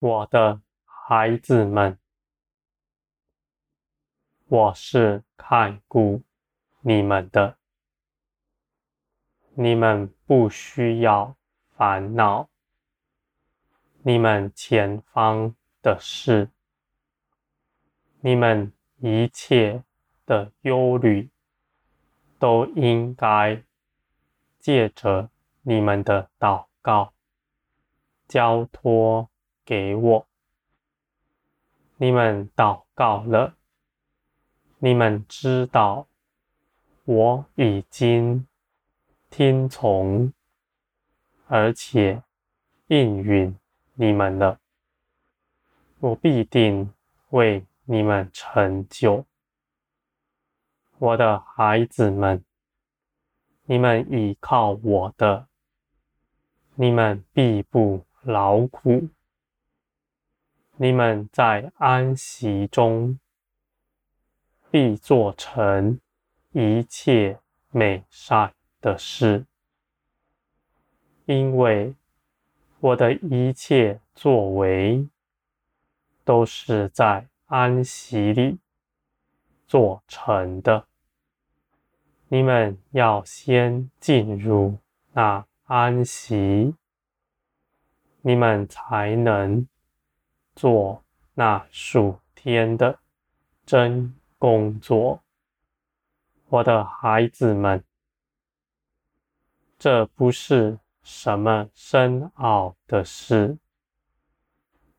我的孩子们，我是看顾你们的，你们不需要烦恼，你们前方的事，你们一切的忧虑，都应该借着你们的祷告交托给我。你们祷告了，你们知道我已经听从，而且应允你们了。我必定为你们成就。我的孩子们，你们倚靠我的，你们必不劳苦；你们在安息中必做成一切美善的事，因为我的一切作为都是在安息里做成的。你们要先进入那安息，你们才能做那属天的真工作。我的孩子们，这不是什么深奥的事，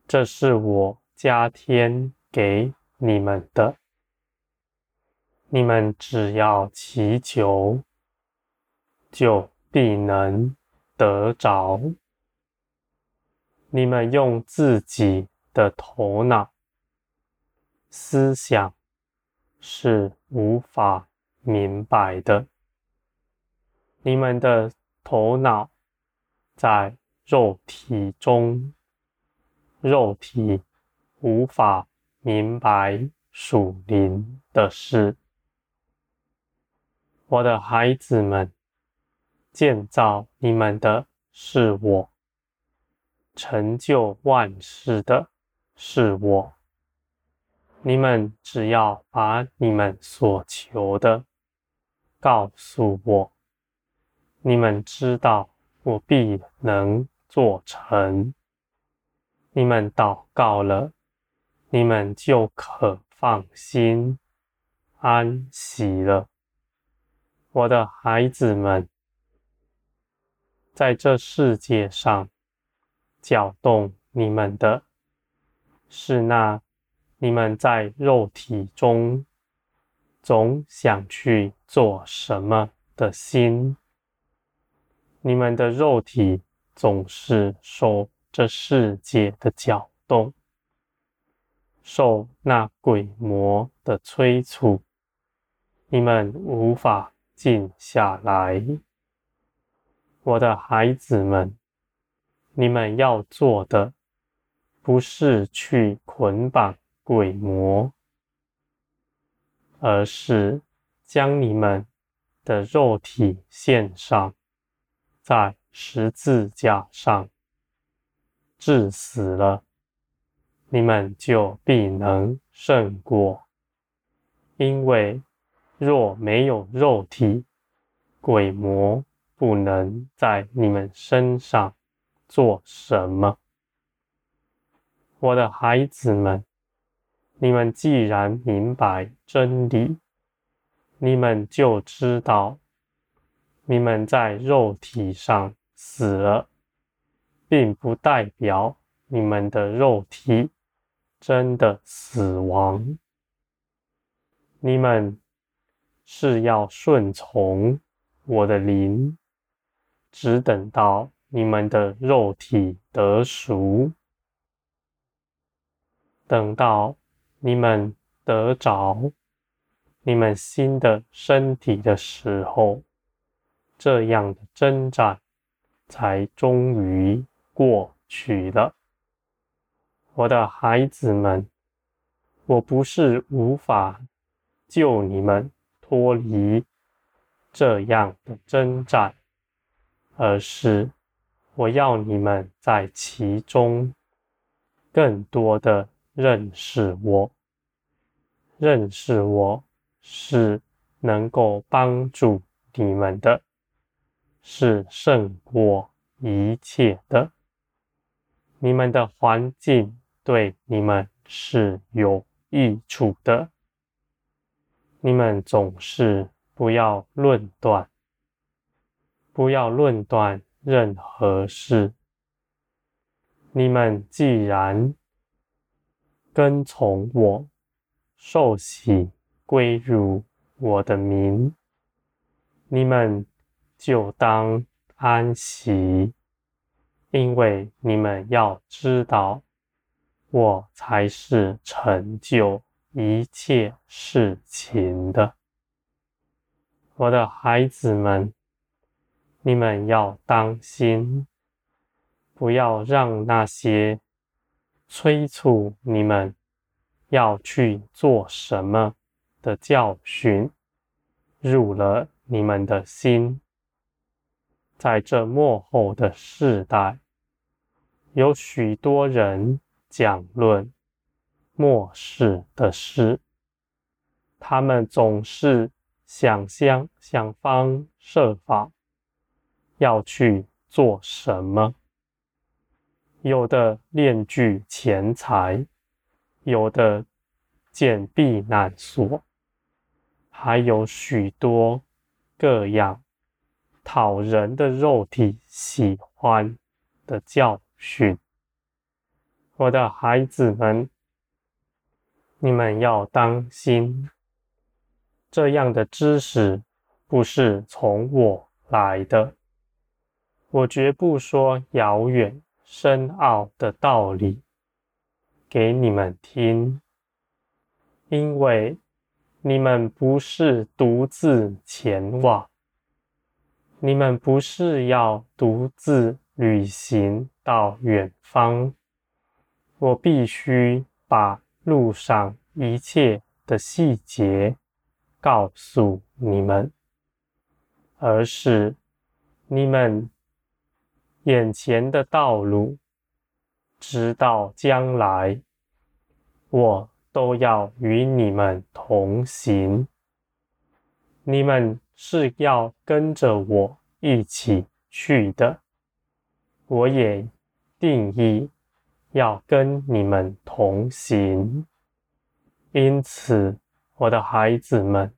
这是我加添给你们的。你们只要祈求，就必能得着。你们用自己的头脑思想是无法明白的。你们的头脑在肉体中，肉体无法明白属灵的事。我的孩子们，建造你们的是我，成就万事的是我。你们只要把你们所求的告诉我，你们知道我必能做成。你们祷告了，你们就可放心安息了。我的孩子们，在这世界上搅动你们的，是那你们在肉体中总想去做什么的心。你们的肉体总是受这世界的搅动，受那鬼魔的催促，你们无法。静下来，我的孩子们，你们要做的不是去捆绑鬼魔，而是将你们的肉体献上，在十字架上致死了，你们就必能胜过，因为。若没有肉体，鬼魔不能在你们身上做什么。我的孩子们，你们既然明白真理，你们就知道，你们在肉体上死了，并不代表你们的肉体真的死亡。你们。是要顺从我的灵，只等到你们的肉体得赎，等到你们得着你们新的身体的时候，这样的征战才终于过去了。我的孩子们，我不是无法救你们。脱离这样的征战，而是我要你们在其中更多的认识我。认识我是能够帮助你们的，是胜过一切的。你们的环境对你们是有益处的。你们总是不要论断，不要论断任何事。你们既然跟从我，受洗归入我的名，你们就当安息，因为你们要知道，我才是成就一切事情的。我的孩子们，你们要当心，不要让那些催促你们要去做什么的教训入了你们的心。在这末后的世代，有许多人讲论末世的事，他们总是。想象、想方设法要去做什么？有的敛聚钱财，有的建避难所，还有许多各样讨人的肉体喜欢的教训。我的孩子们，你们要当心。这样的知识不是从我来的，我绝不说遥远深奥的道理给你们听，因为你们不是独自前往，你们不是要独自旅行到远方，我必须把路上一切的细节。告诉你们，而是你们眼前的道路，直到将来，我都要与你们同行。你们是要跟着我一起去的，我也定义要跟你们同行，因此。我的孩子们，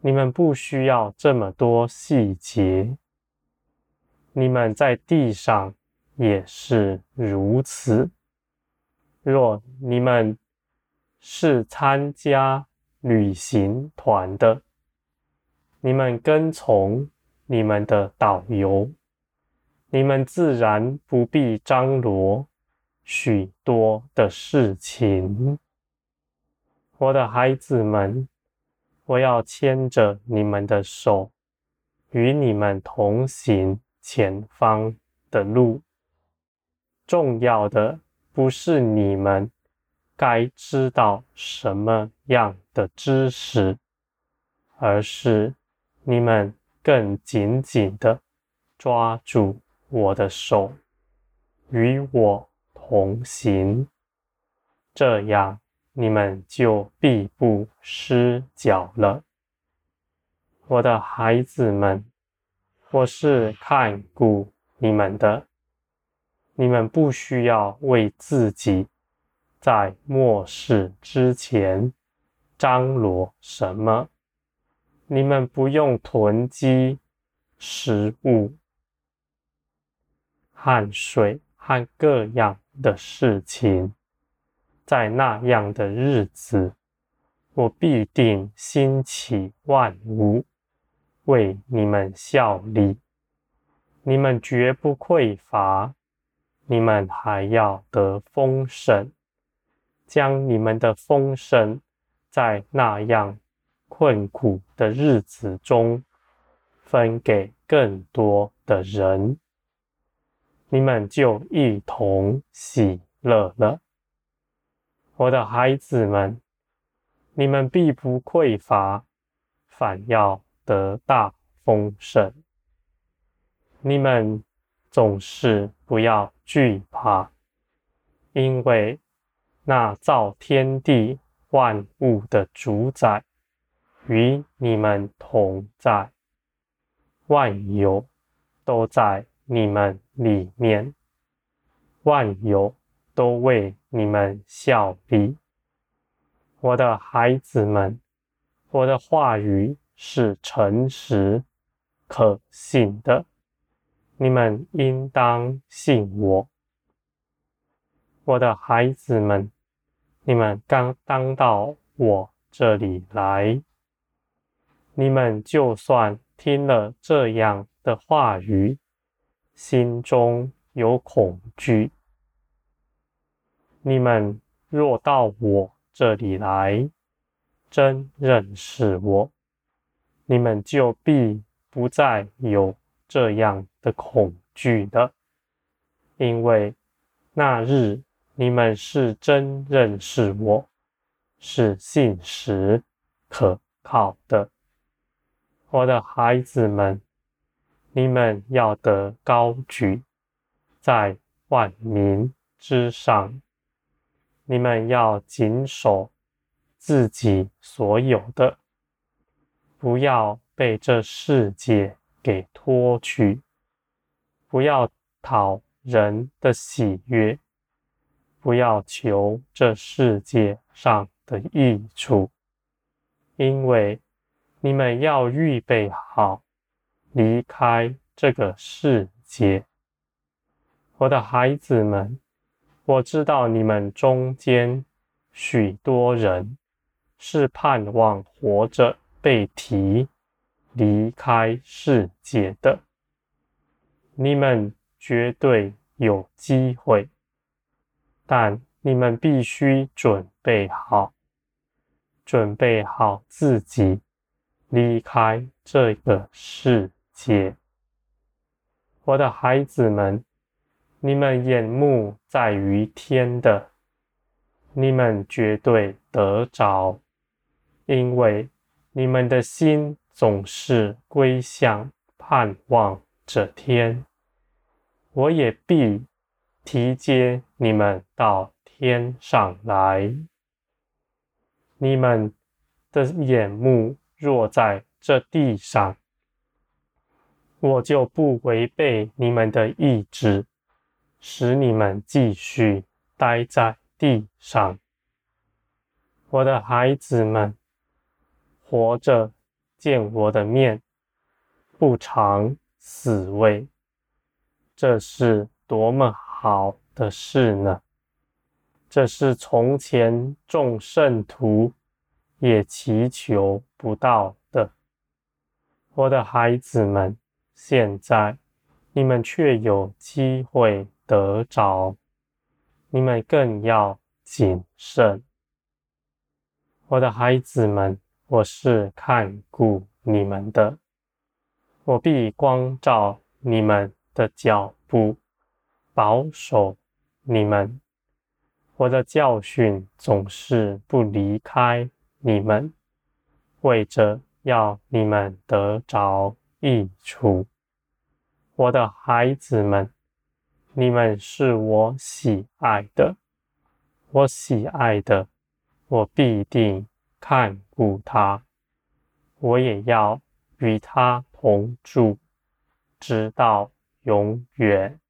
你们不需要这么多细节。你们在地上也是如此。若你们是参加旅行团的，你们跟从你们的导游，你们自然不必张罗许多的事情。我的孩子们，我要牵着你们的手，与你们同行前方的路。重要的不是你们该知道什么样的知识，而是你们更紧紧的抓住我的手，与我同行，这样。你们就必不失脚了，我的孩子们，我是看顾你们的，你们不需要为自己在末世之前张罗什么，你们不用囤积食物、汗水和各样的事情。在那样的日子，我必定兴起万物，为你们效力。你们绝不匮乏，你们还要得丰盛，将你们的丰盛在那样困苦的日子中分给更多的人，你们就一同喜乐了。我的孩子们，你们必不匮乏，反要得大丰盛。你们总是不要惧怕，因为那造天地万物的主宰与你们同在，万有都在你们里面，万有都为你们效力。我的孩子们，我的话语是诚实可信的，你们应当信我。我的孩子们，你们刚当到我这里来，你们就算听了这样的话语，心中有恐惧，你们若到我这里来，真认识我，你们就必不再有这样的恐惧了，因为那日你们是真认识我，是信实可靠的。我的孩子们，你们要得高举在万民之上。你们要谨守自己所有的，不要被这世界给拖去，不要讨人的喜悦，不要求这世界上的益处，因为你们要预备好离开这个世界。我的孩子们。我知道你们中间许多人是盼望活着被提离开世界的，你们绝对有机会，但你们必须准备好，准备好自己离开这个世界，我的孩子们。你们眼目在于天的，你们绝对得着，因为你们的心总是归向盼望这天。我也必提接你们到天上来。你们的眼目若在这地上，我就不违背你们的意志。使你们继续待在地上，我的孩子们，活着见我的面，不尝死味，这是多么好的事呢？这是从前众圣徒也祈求不到的。我的孩子们，现在你们却有机会。得着，你们更要谨慎，我的孩子们，我是看顾你们的，我必光照你们的脚步，保守你们，我的教训总是不离开你们，为着要你们得着益处，我的孩子们。你们是我喜爱的，我喜爱的，我必定看顾他，我也要与他同住，直到永远。